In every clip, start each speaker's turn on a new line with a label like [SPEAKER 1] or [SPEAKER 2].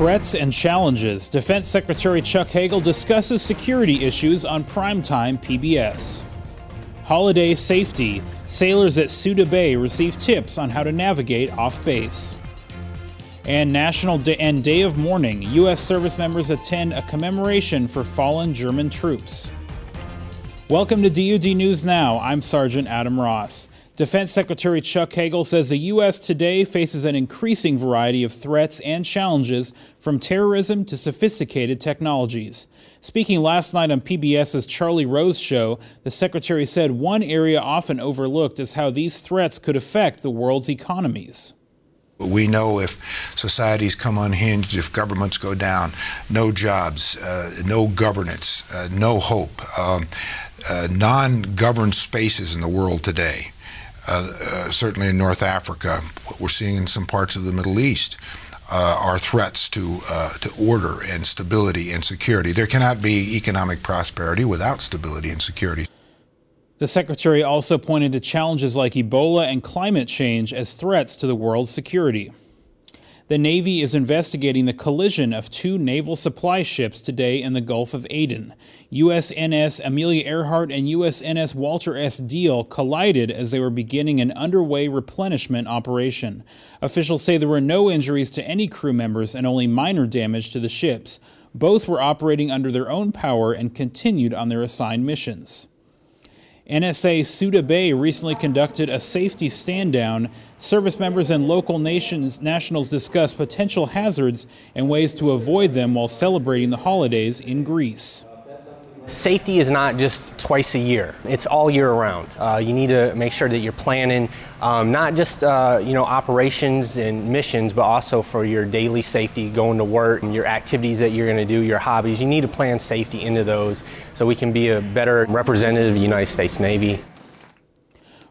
[SPEAKER 1] Threats and challenges. Defense Secretary Chuck Hagel discusses security issues on primetime PBS. Holiday safety. Sailors at Souda Bay receive tips on how to navigate off base. And National Day and Day of Mourning. U.S. service members attend a commemoration for fallen German troops. Welcome to DoD News Now. I'm Sergeant Adam Ross. Defense Secretary Chuck Hagel says the U.S. today faces an increasing variety of threats and challenges, from terrorism to sophisticated technologies. Speaking last night on PBS's Charlie Rose show, the Secretary said one area often overlooked is how these threats could affect the world's economies.
[SPEAKER 2] We know if societies come unhinged, if governments go down, no jobs, uh, no governance, uh, no hope. Um, uh, non governed spaces in the world today certainly in North Africa, what we're seeing in some parts of the Middle East. Uh, are threats to uh, to order and stability and security. There cannot be economic prosperity without stability and security.
[SPEAKER 1] The secretary also pointed to challenges like Ebola and climate change as threats to the world's security. The Navy is investigating the collision of two naval supply ships today in the Gulf of Aden. USNS Amelia Earhart and USNS Walter S. Diehl collided as they were beginning an underway replenishment operation. Officials say there were no injuries to any crew members and only minor damage to the ships. Both were operating under their own power and continued on their assigned missions. NSA Souda Bay recently conducted a safety stand down. Service members and local nations nationals discussed potential hazards and ways to avoid them while celebrating the holidays in Greece.
[SPEAKER 3] Safety is not just twice a year; it's all year round. Uh, you need to make sure that you're planning um, not just uh, you know operations and missions, but also for your daily safety, going to work, and your activities that you're going to do, your hobbies. You need to plan safety into those so we can be a better representative of the United States Navy.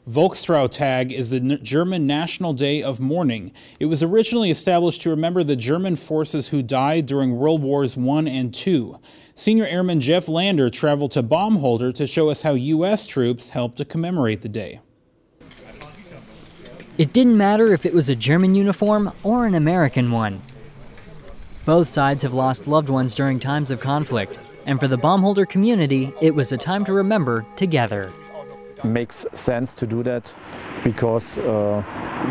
[SPEAKER 1] Volkstrauertag is the German National Day of Mourning. It was originally established to remember the German forces who died during World Wars I and II. Senior Airman Jeff Lander traveled to Baumholder to show us how U.S. troops helped to commemorate the day.
[SPEAKER 4] It didn't matter if it was a German uniform or an American one. Both sides have lost loved ones during times of conflict, and for the Baumholder community, it was a time to remember together
[SPEAKER 5] makes sense to do that because uh,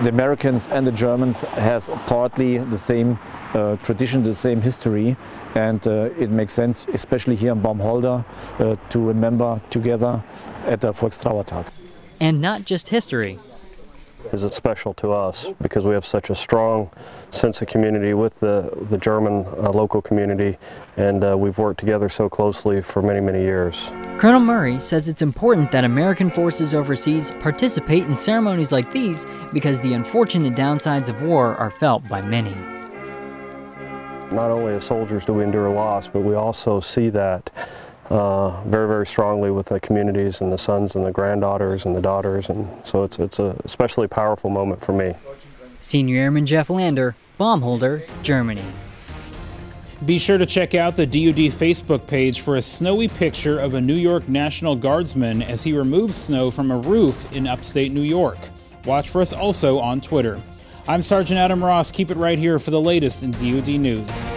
[SPEAKER 5] the Americans and the Germans has partly the same uh, tradition, the same history, and uh, it makes sense, especially here in Baumholder, uh, to remember together at the Volkstrauertag.
[SPEAKER 4] And not just history,
[SPEAKER 6] is it special to us because we have such a strong sense of community with the, the German uh, local community and uh, we've worked together so closely for many, many years.
[SPEAKER 4] Colonel Murray says it's important that American forces overseas participate in ceremonies like these because the unfortunate downsides of war are felt by many.
[SPEAKER 6] Not only as soldiers do we endure loss, but we also see that uh, very, very strongly with the communities and the sons and the granddaughters and the daughters. And so it's, it's a especially powerful moment for me.
[SPEAKER 4] Senior Airman Jeff Lander, Baumholder, Germany.
[SPEAKER 1] Be sure to check out the DoD Facebook page for a snowy picture of a New York National Guardsman as he removes snow from a roof in upstate New York. Watch for us also on Twitter. I'm Sergeant Adam Ross. Keep it right here for the latest in DoD news.